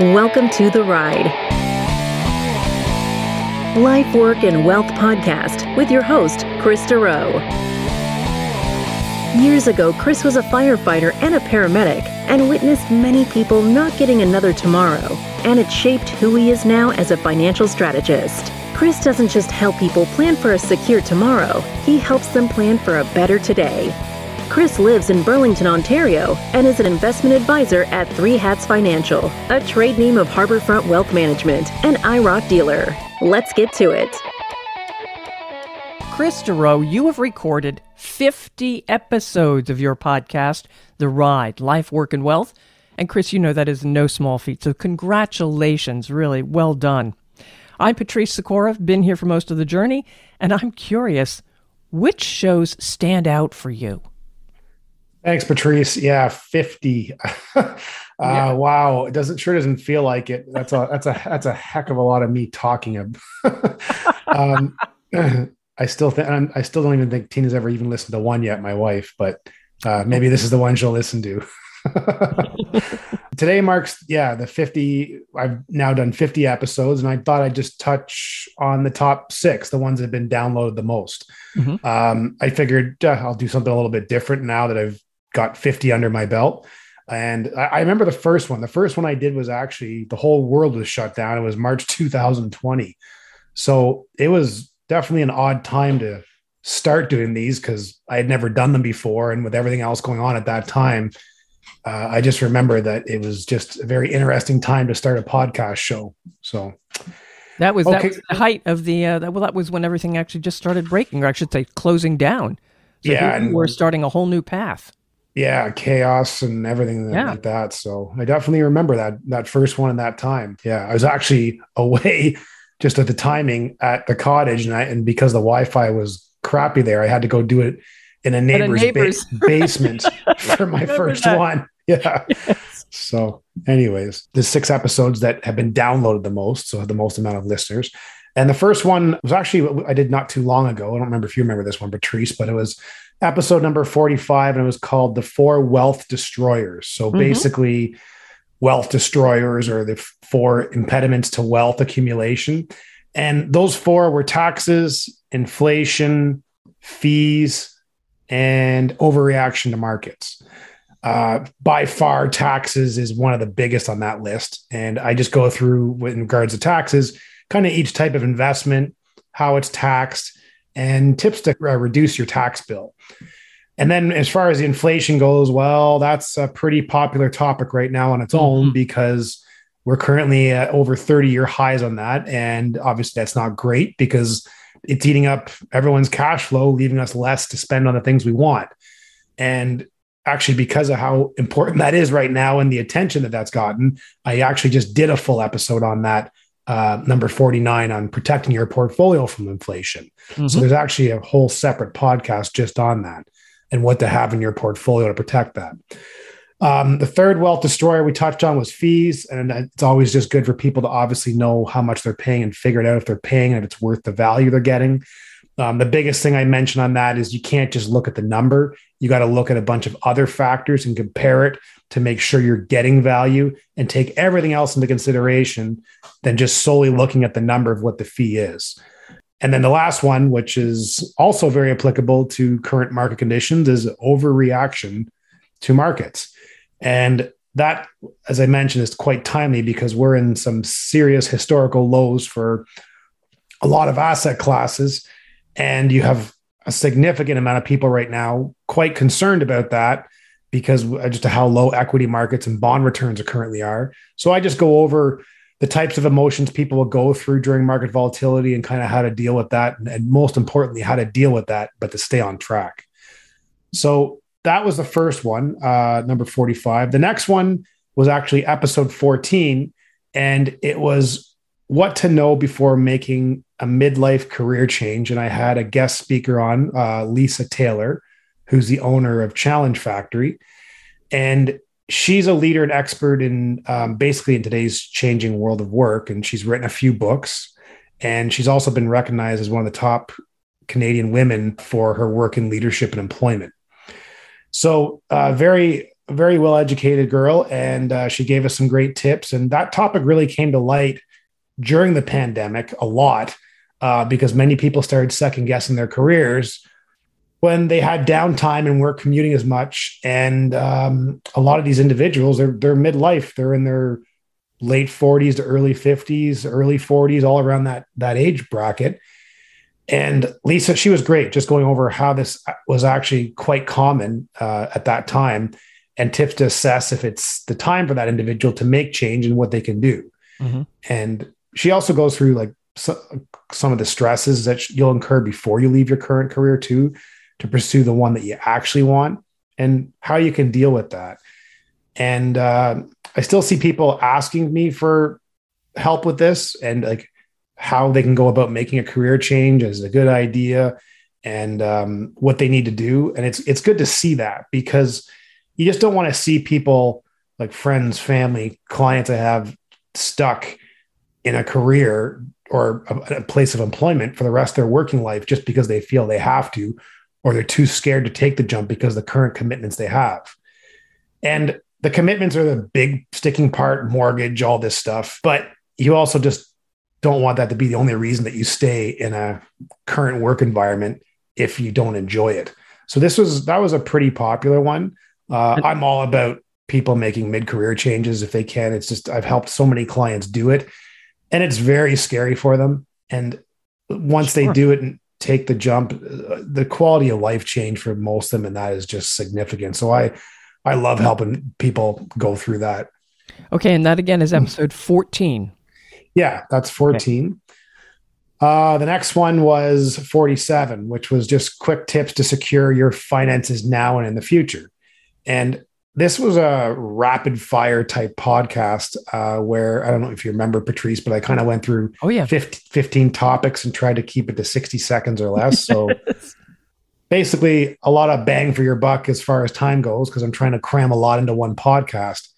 Welcome to The Ride. Life, Work, and Wealth podcast with your host, Kris Dureau. Years ago, Kris was a firefighter and a paramedic and witnessed many people not getting another tomorrow, and it shaped who he is now as a financial strategist. Kris doesn't just help people plan for a secure tomorrow, he helps them plan for a better today. Kris lives in Burlington, Ontario, and is an investment advisor at Three Hats Financial, a trade name of Harborfront Wealth Management, an IIROC dealer. Let's get to it. Kris Dureau, you have recorded 50 episodes of your podcast, The Ride Life, Work, and Wealth. And Kris, you know that is no small feat. So, congratulations. Really well done. I'm Patrice Sikora, been here for most of the journey, and I'm curious which shows stand out for you? Thanks, Patrice. Yeah, 50. uh, yeah. Wow. It doesn't sure doesn't feel like it. That's a that's a that's a heck of a lot of me talking. um, I still think I still don't even think Tina's ever even listened to one yet, my wife, but uh, maybe this is the one she'll listen to. Today marks, yeah, the 50. I've now done 50 episodes, and I thought I'd just touch on the top six, the ones that have been downloaded the most. Mm-hmm. Um, I figured uh, I'll do something a little bit different now that I've got 50 under my belt. And I, I, remember the first one. The first one I did was actually the whole world was shut down. It was March 2020. So it was definitely an odd time to start doing these because I had never done them before. And with everything else going on at that time, uh, I just remember that it was just a very interesting time to start a podcast show. So that was, okay. that was the height of the, uh, that, well, that was when everything actually just started breaking, or I should say closing down. So yeah. And we're starting a whole new path yeah chaos and everything yeah. like that so i definitely remember that that first one in that time yeah i was actually away just at the timing at the cottage and i and because the wi-fi was crappy there i had to go do it in a neighbor's, a neighbor's. Ba- basement for my first that. one yeah yes. so anyways the six episodes that have been downloaded the most so the most amount of listeners and the first one was actually I did not too long ago. I don't remember if you remember this one, Patrice, but it was episode number 45 and it was called The Four Wealth Destroyers. So mm-hmm. basically, wealth destroyers or the four impediments to wealth accumulation. And those four were taxes, inflation, fees, and overreaction to markets. Uh, by far, taxes is one of the biggest on that list. And I just go through, in regards to taxes, kind of each type of investment, how it's taxed, and tips to uh, reduce your tax bill. And then, as far as the inflation goes, well, that's a pretty popular topic right now on its own mm-hmm. because we're currently at over 30 year highs on that. And obviously, that's not great because it's eating up everyone's cash flow, leaving us less to spend on the things we want. And actually, because of how important that is right now and the attention that that's gotten, I actually just did a full episode on that uh, number 49 on protecting your portfolio from inflation. Mm-hmm. So there's actually a whole separate podcast just on that and what to have in your portfolio to protect that. Um, the third wealth destroyer we touched on was fees. And it's always just good for people to obviously know how much they're paying and figure it out if they're paying and if it's worth the value they're getting. Um, the biggest thing I mentioned on that is you can't just look at the number. You got to look at a bunch of other factors and compare it to make sure you're getting value and take everything else into consideration than just solely looking at the number of what the fee is. And then the last one, which is also very applicable to current market conditions, is overreaction to markets. And that, as I mentioned, is quite timely because we're in some serious historical lows for a lot of asset classes and you have a significant amount of people right now quite concerned about that because just how low equity markets and bond returns are currently are. So I just go over the types of emotions people will go through during market volatility and kind of how to deal with that. And most importantly, how to deal with that, but to stay on track. So that was the first one, uh, number 45. The next one was actually episode 14. And it was what to know before making a midlife career change. And I had a guest speaker on, uh, Lisa Taylor, who's the owner of Challenge Factory. And she's a leader and expert in um, basically in today's changing world of work. And she's written a few books. And she's also been recognized as one of the top Canadian women for her work in leadership and employment. So, uh, very very well educated girl, and uh, she gave us some great tips. And that topic really came to light during the pandemic a lot uh, because many people started second guessing their careers when they had downtime and weren't commuting as much. And um, a lot of these individuals, they're, they're midlife, they're in their late 40s to early 50s, early 40s, all around that, that age bracket. And Lisa, she was great, just going over how this was actually quite common uh, at that time and tips to assess if it's the time for that individual to make change and what they can do. Mm-hmm. And she also goes through like so, some of the stresses that you'll incur before you leave your current career too to pursue the one that you actually want and how you can deal with that. And uh, I still see people asking me for help with this and like how they can go about making a career change is a good idea and um, what they need to do. And it's it's good to see that because you just don't want to see people like friends, family, clients I have stuck in a career or a, a, place of employment for the rest of their working life just because they feel they have to, or they're too scared to take the jump because the current commitments they have. And the commitments are the big sticking part, mortgage, all this stuff. But you also just don't want that to be the only reason that you stay in a current work environment if you don't enjoy it. So this was that was a pretty popular one. Uh, I'm all about people making mid-career changes if they can. It's just I've helped so many clients do it and it's very scary for them. And once sure. they do it and take the jump, the quality of life change for most of them, and that is just significant. So I, I love helping people go through that. Okay, and that again is episode fourteen. Yeah, that's fourteen. Okay. Uh, the next one was 47, which was just quick tips to secure your finances now and in the future. And this was a rapid fire type podcast uh, where I don't know if you remember Patrice, but I kind of went through oh yeah 15, 15, topics and tried to keep it to 60 seconds or less. So basically a lot of bang for your buck as far as time goes, because I'm trying to cram a lot into one podcast.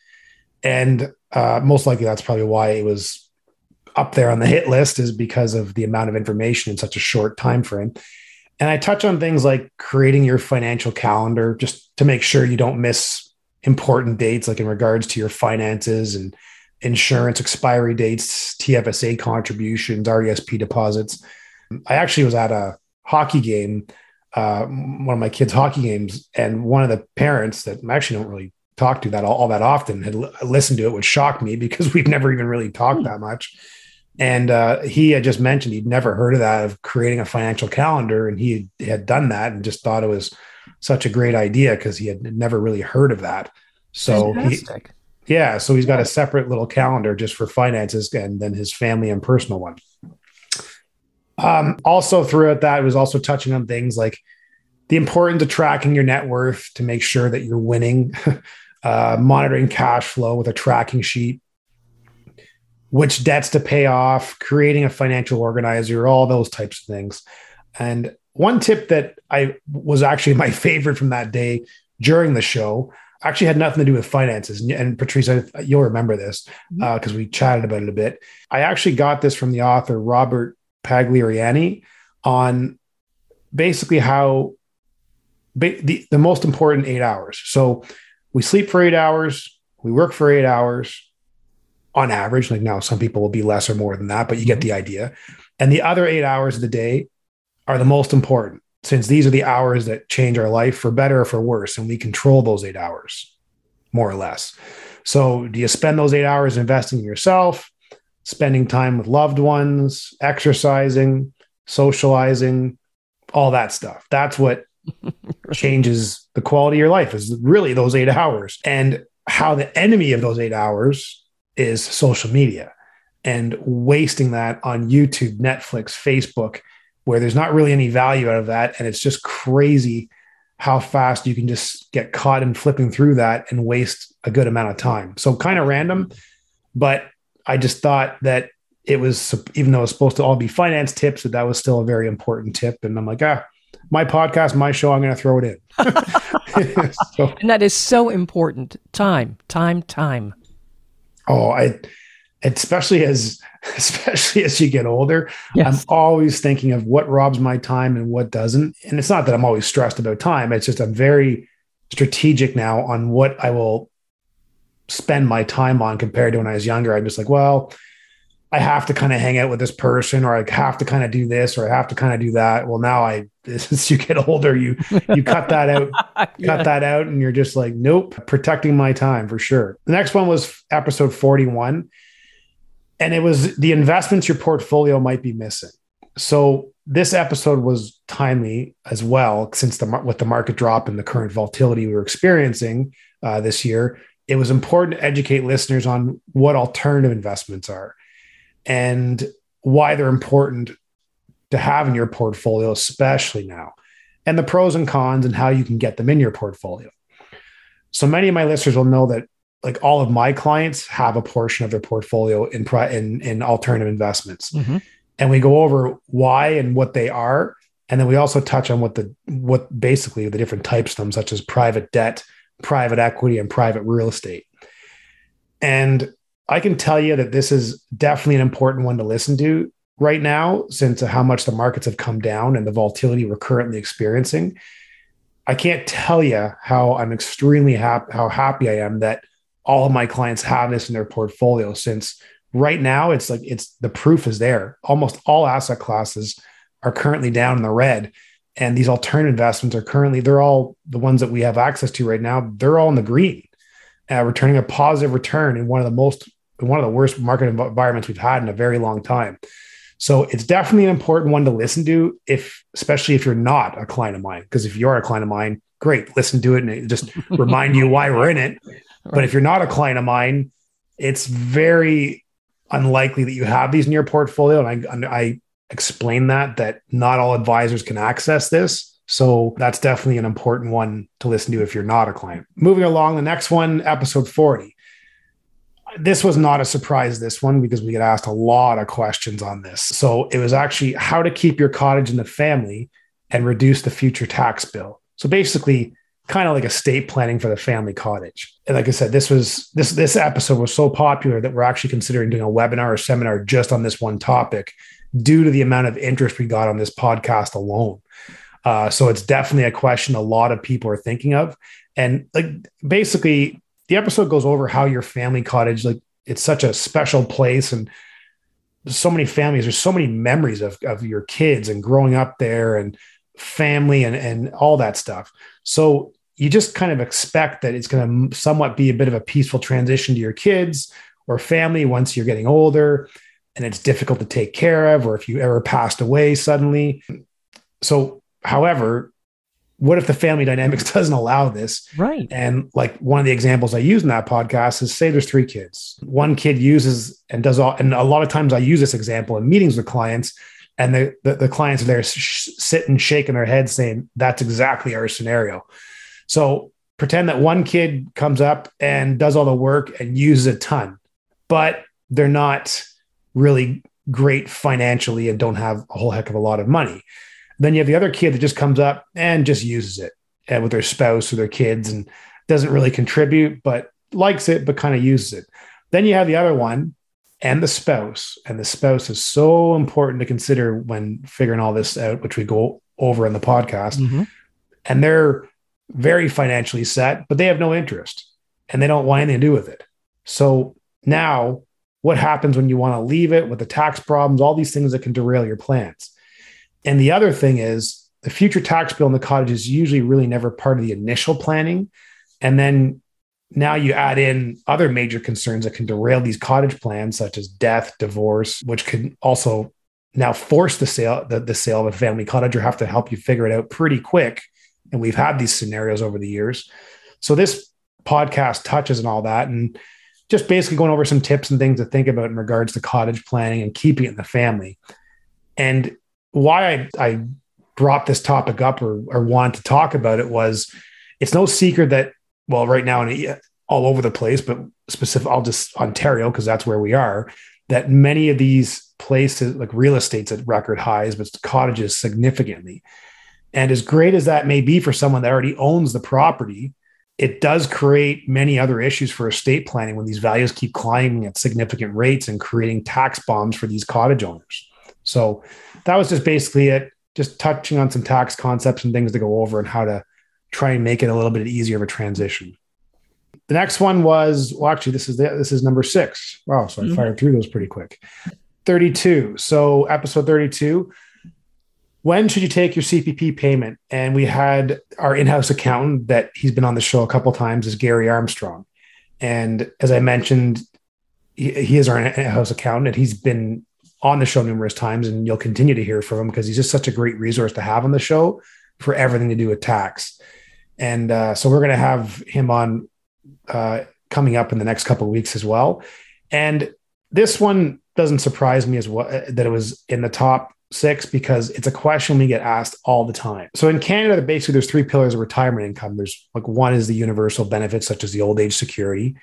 And uh, most likely that's probably why it was up there on the hit list is because of the amount of information in such a short time frame. And I touch on things like creating your financial calendar just to make sure you don't miss important dates, like in regards to your finances and insurance expiry dates, TFSA contributions, RESP deposits. I actually was at a hockey game, uh, one of my kids' hockey games, and one of the parents that I actually don't really talk to that all, all that often had listened to it, which shocked me because we've never even really talked that much. And uh, he had just mentioned he'd never heard of that of creating a financial calendar, and he had done that and just thought it was such a great idea because he had never really heard of that. So he, yeah, so he's got a separate little calendar just for finances and then his family and personal one. Um, also throughout that, was also touching on things like the importance of tracking your net worth to make sure that you're winning, uh, monitoring cash flow with a tracking sheet, which debts to pay off, creating a financial organizer, all those types of things. And one tip that I was actually my favorite from that day during the show actually had nothing to do with finances. And Patrice, you'll remember this because mm-hmm. uh, we chatted about it a bit. I actually got this from the author Robert Pagliarini on basically how ba- the, the most important eight hours. So we sleep for eight hours, we work for eight hours on average. Like now, some people will be less or more than that, but you get mm-hmm. the idea. And the other eight hours of the day are the most important since these are the hours that change our life for better or for worse, and we control those eight hours more or less. So, do you spend those eight hours investing in yourself, spending time with loved ones, exercising, socializing, all that stuff? That's what changes the quality of your life is really those eight hours. And how the enemy of those eight hours is social media and wasting that on YouTube, Netflix, Facebook, where there's not really any value out of that. And it's just crazy how fast you can just get caught in flipping through that and waste a good amount of time. So kind of random, but I just thought that it was, even though it's supposed to all be finance tips, that that was still a very important tip. And I'm like, ah, my podcast, my show, I'm going to throw it in. so, and that is so important. Time, time, time. Oh, I, especially as especially as you get older yes. i'm always thinking of what robs my time and what doesn't and it's not that i'm always stressed about time it's just i'm very strategic now on what I will spend my time on compared to when I was younger. I'm just like, well, I have to kind of hang out with this person, or I have to kind of do this, or I have to kind of do that. Well, now I, as you get older, you you cut that out, yeah. cut that out, and you're just like, nope, protecting my time for sure. The next one was episode 41, and it was the investments your portfolio might be missing. So this episode was timely as well, since the with the market drop and the current volatility we were experiencing uh, this year. It was important to educate listeners on what alternative investments are and why they're important to have in your portfolio, especially now, and the pros and cons and how you can get them in your portfolio. So many of my listeners will know that like all of my clients have a portion of their portfolio in in, in alternative investments. Mm-hmm. And we go over why and what they are. And then we also touch on what the what basically the different types of them, such as private debt, private equity, and private real estate. And I can tell you that this is definitely an important one to listen to right now, since how much the markets have come down and the volatility we're currently experiencing. I can't tell you how I'm extremely happy, how happy I am that all of my clients have this in their portfolio. Since right now, it's like it's the proof is there. Almost all asset classes are currently down in the red, and these alternative investments are currently they're all the ones that we have access to right now. They're all in the green, uh, returning a positive return in one of the most one of the worst market environments we've had in a very long time. So it's definitely an important one to listen to, if especially if you're not a client of mine. Because if you are a client of mine, great, listen to it and just remind you why we're in it. But if you're not a client of mine, it's very unlikely that you have these in your portfolio. And I, I explain that that not all advisors can access this. So that's definitely an important one to listen to if you're not a client. Moving along, the next one, episode 40 this was not a surprise this one because we get asked a lot of questions on this so it was actually how to keep your cottage in the family and reduce the future tax bill so basically kind of like estate planning for the family cottage. And like i said this was this this episode was so popular that we're actually considering doing a webinar or seminar just on this one topic due to the amount of interest we got on this podcast alone. Uh, so it's definitely a question a lot of people are thinking of. And like basically the episode goes over how your family cottage, like it's such a special place and so many families, there's so many memories of, of your kids and growing up there and family and, and all that stuff. So you just kind of expect that it's going to somewhat be a bit of a peaceful transition to your kids or family once you're getting older and it's difficult to take care of, or if you ever passed away suddenly. So, however, what if the family dynamics doesn't allow this? Right. And like one of the examples I use in that podcast is say there's three kids. One kid uses and does all, and a lot of times I use this example in meetings with clients, and the, the, the clients are there sh- sitting, shaking their heads, saying, That's exactly our scenario. So pretend that one kid comes up and does all the work and uses a ton, but they're not really great financially and don't have a whole heck of a lot of money. Then you have the other kid that just comes up and just uses it uh, with their spouse or their kids and doesn't really contribute, but likes it, but kind of uses it. Then you have the other one and the spouse. And the spouse is so important to consider when figuring all this out, which we go over in the podcast. Mm-hmm. And they're very financially set, but they have no interest and they don't want anything to do with it. So now, what happens when you want to leave it with the tax problems, all these things that can derail your plans? And the other thing is the future tax bill in the cottage is usually really never part of the initial planning. And then now you add in other major concerns that can derail these cottage plans, such as death, divorce, which can also now force the sale the, the sale of a family cottage or have to help you figure it out pretty quick. And we've had these scenarios over the years. So this podcast touches on all that and just basically going over some tips and things to think about in regards to cottage planning and keeping it in the family. And why I, I brought this topic up or, or wanted to talk about it was it's no secret that, well, right now, in, all over the place, but specific, I'll just Ontario, because that's where we are, that many of these places, like real estate's at record highs, but cottages significantly. And as great as that may be for someone that already owns the property, it does create many other issues for estate planning when these values keep climbing at significant rates and creating tax bombs for these cottage owners. So that was just basically it, just touching on some tax concepts and things to go over and how to try and make it a little bit easier of a transition. The next one was well, actually, this is the, this is number six. Wow, so I mm-hmm. fired through those pretty quick. 32. So episode 32. When should you take your CPP payment? And we had our in-house accountant that he's been on the show a couple times is Gary Armstrong. And as I mentioned, he, he is our in-house accountant. And he's been on the show numerous times, and you'll continue to hear from him because he's just such a great resource to have on the show for everything to do with tax. And uh, so we're going to have him on uh, coming up in the next couple of weeks as well. And this one doesn't surprise me as well uh, that it was in the top six because it's a question we get asked all the time. So in Canada, basically there's three pillars of retirement income. There's like one is the universal benefits such as the old age security.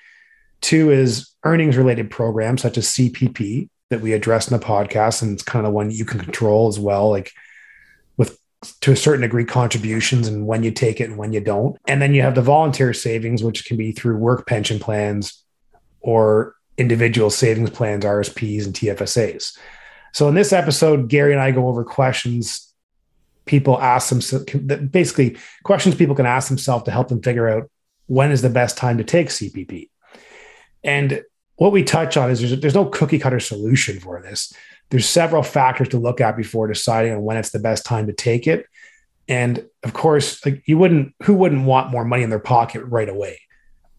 Two is earnings related programs such as CPP that we address in the podcast, and it's kind of the one you can control as well, like with to a certain degree contributions and when you take it and when you don't. And then you have the volunteer savings, which can be through work pension plans or individual savings plans, RSPs, and TFSAs. So in this episode, Gary and I go over questions people ask themselves, basically questions people can ask themselves to help them figure out when is the best time to take CPP. And what we touch on is there's, there's no cookie cutter solution for this. There's several factors to look at before deciding on when it's the best time to take it. And of course, like you wouldn't, who wouldn't want more money in their pocket right away?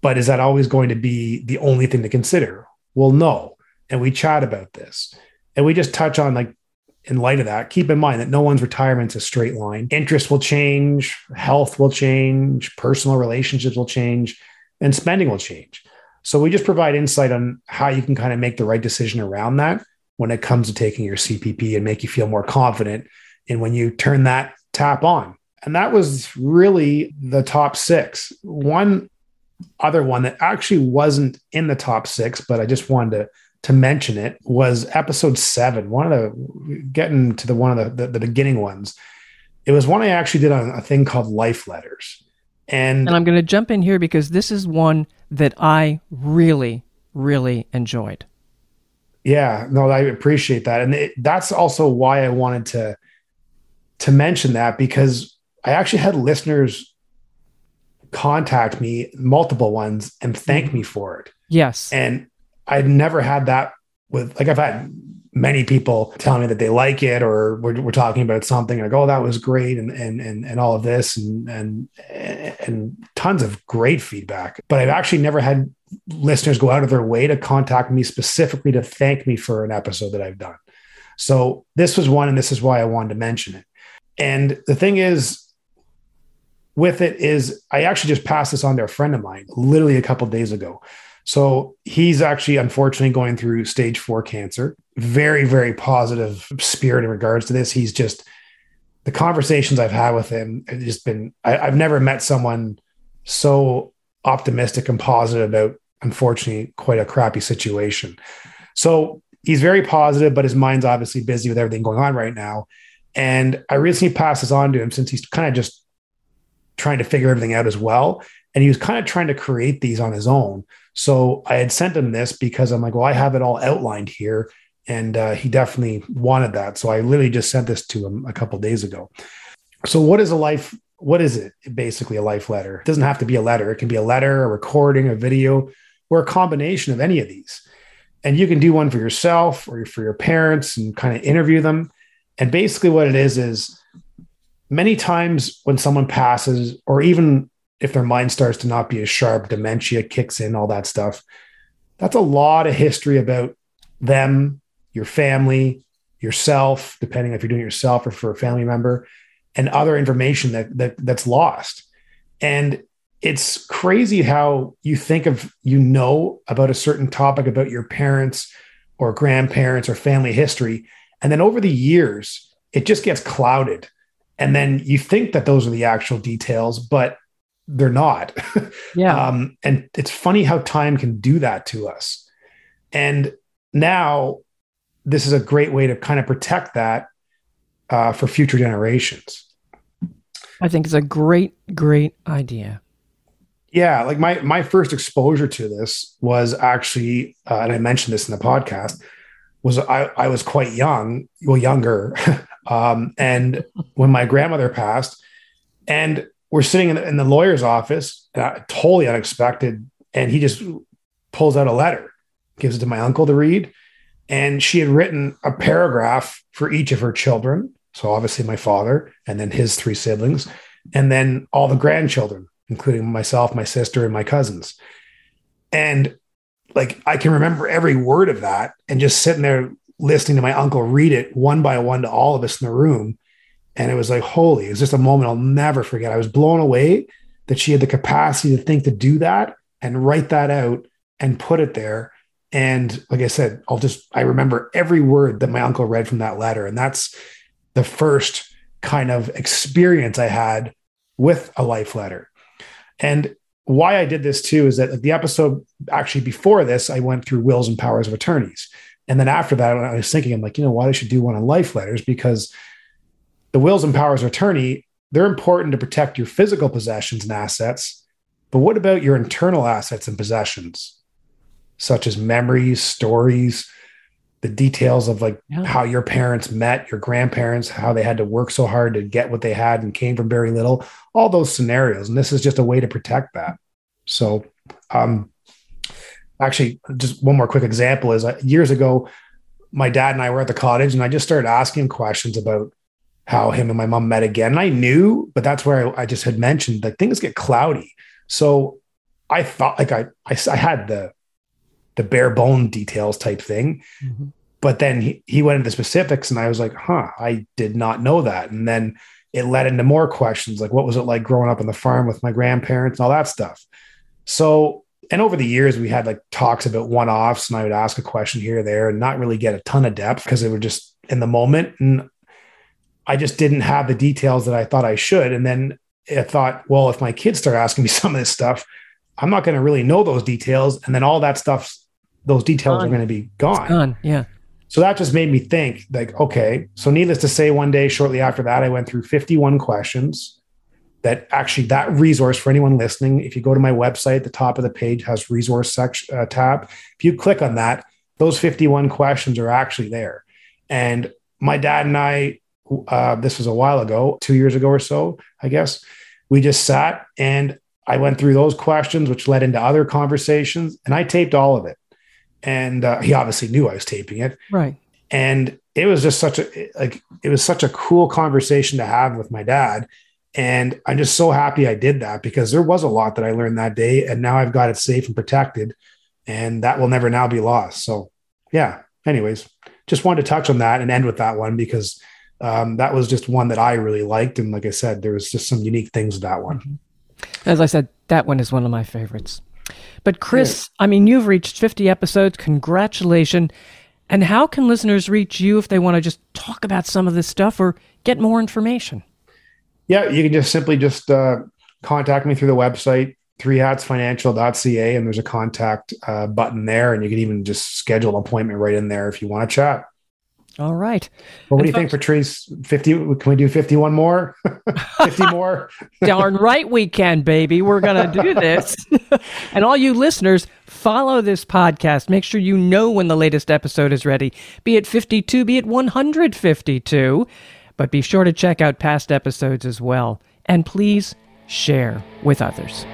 But is that always going to be the only thing to consider? Well, no. And we chat about this. And we just touch on like in light of that, keep in mind that no one's retirement's a straight line. Interest will change, health will change, personal relationships will change, and spending will change. So we just provide insight on how you can kind of make the right decision around that when it comes to taking your CPP and make you feel more confident in when you turn that tap on. And that was really the top six. One other one that actually wasn't in the top six, but I just wanted to to mention it was episode seven. One of the getting to the one of the, the, the beginning ones. It was one I actually did on a thing called life letters. And, and I'm going to jump in here because this is one that I really, really enjoyed. Yeah, no, I appreciate that, and it, that's also why I wanted to to mention that because I actually had listeners contact me, multiple ones, and thank mm-hmm. me for it. Yes, and I'd never had that with like I've had many people tell me that they like it or we're, we're talking about something like oh that was great and and and, and all of this and and and tons of great feedback. But i've actually never had listeners go out of their way to contact me specifically to thank me for an episode that i've done. So this was one and this is why i wanted to mention it. And the thing is with it is i actually just passed this on to a friend of mine literally a couple days ago so he's actually unfortunately going through stage four cancer. Very, very positive spirit in regards to this. He's just the conversations I've had with him have just been I, I've never met someone so optimistic and positive about unfortunately quite a crappy situation. So he's very positive, but his mind's obviously busy with everything going on right now. And I recently passed this on to him since he's kind of just trying to figure everything out as well. And he was kind of trying to create these on his own. So I had sent him this because I'm like, well, I have it all outlined here. And uh, he definitely wanted that. So I literally just sent this to him a couple days ago. So, what is a life? What is it? Basically, a life letter. It doesn't have to be a letter. It can be a letter, a recording, a video, or a combination of any of these. And you can do one for yourself or for your parents and kind of interview them. And basically, what it is is many times when someone passes, or even if their mind starts to not be as sharp, dementia kicks in, all that stuff. That's a lot of history about them, your family, yourself, depending if you're doing it yourself or for a family member, and other information that, that that's lost. And it's crazy how you think of you know about a certain topic about your parents or grandparents or family history. And then over the years, it just gets clouded. And then you think that those are the actual details, but they're not. Yeah. um, and it's funny how time can do that to us. And now this is a great way to kind of protect that uh, for future generations. I think it's a great, great idea. Yeah, like my my first exposure to this was actually, uh, and I mentioned this in the podcast, was I, I was quite young, well younger, um, and when my grandmother passed, and we're sitting in the, in the lawyer's office, uh, totally unexpected, and he just pulls out a letter, gives it to my uncle to read, and she had written a paragraph for each of her children. So obviously my father, and then his three siblings, and then all the grandchildren, including myself, my sister, and my cousins. And like I can remember every word of that, and just sitting there listening to my uncle read it one by one to all of us in the room. And it was like, holy, it was just a moment I'll never forget. I was blown away that she had the capacity to think to do that and write that out and put it there. And like I said, I'll just, I remember every word that my uncle read from that letter. And that's the first kind of experience I had with a life letter. And why I did this too is that the episode actually before this, I went through wills and powers of attorneys. And then after that, I was thinking, I'm like, you know what, I should do one on life letters because the wills and powers of attorney, they're important to protect your physical possessions and assets. But what about your internal assets and possessions, such as memories, stories, the details of like yeah. how your parents met, your grandparents, how they had to work so hard to get what they had and came from very little, all those scenarios. And this is just a way to protect that. So, um, actually just one more quick example is uh, years ago my dad and i were at the cottage and i just started asking questions about how him and my mom met again. And i knew but that's where I, I just had mentioned that things get cloudy. So i thought like i i, I had the the bare bone details type thing. Mm-hmm. but then he, he went into the specifics and i was like huh i did not know that. And then it led into more questions like what was it like growing up on the farm with my grandparents? and all that stuff. So and over the years we had like talks about one-offs and i would ask a question here or there and not really get a ton of depth because they were just in the moment and i just didn't have the details that i thought i should and then i thought well if my kids start asking me some of this stuff i'm not going to really know those details and then all that stuff those details gone. are going to be gone. It's gone yeah so that just made me think like okay so needless to say one day shortly after that i went through 51 questions that actually that resource for anyone listening if you go to my website the top of the page has resource section uh, tab. If you click on that those 51 questions are actually there. And my dad and i uh, this was a while ago two years ago or so i guess we just sat and i went through those questions which led into other conversations and i taped all of it. And uh, he obviously knew i was taping it. Right. And it was just such a like it was such a cool conversation to have with my dad and I'm just so happy I did that because there was a lot that I learned that day. And now I've got it safe and protected. And that will never now be lost. So, yeah. Anyways, just wanted to touch on that and end with that one because um, that was just one that I really liked. And like I said, there was just some unique things with that one. Mm-hmm. As I said, that one is one of my favorites. But Kris, yeah. I mean, you've reached 50 episodes. Congratulations. And how can listeners reach you if they want to just talk about some of this stuff or get more information? Yeah, you can just simply just uh, contact me through the website, threehatsfinancial.ca, and there's a contact uh, button there, and you can even just schedule an appointment right in there if you want to chat. All right. Well, what do you folks, think, Patrice? 50, can we do 51 more? 50 more? Darn right we can, baby. We're going to do this. and all you listeners, follow this podcast. Make sure you know when the latest episode is ready, be it 52, be it 152. But be sure to check out past episodes as well. And please share with others.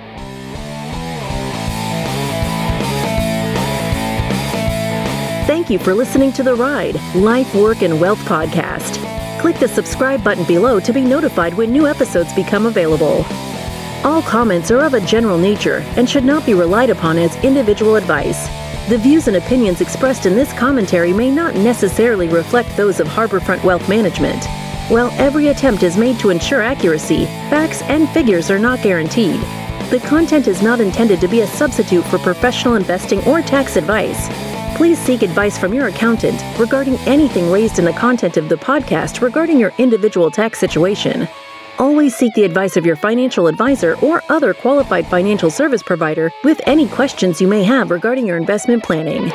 Thank you for listening to The Ride Life, Work, and Wealth podcast. Click the subscribe button below to be notified when new episodes become available. All comments are of a general nature and should not be relied upon as individual advice. The views and opinions expressed in this commentary may not necessarily reflect those of Harborfront Wealth Management. While every attempt is made to ensure accuracy, facts and figures are not guaranteed. The content is not intended to be a substitute for professional investing or tax advice. Please seek advice from your accountant regarding anything raised in the content of the podcast regarding your individual tax situation. Always seek the advice of your financial advisor or other qualified financial service provider with any questions you may have regarding your investment planning.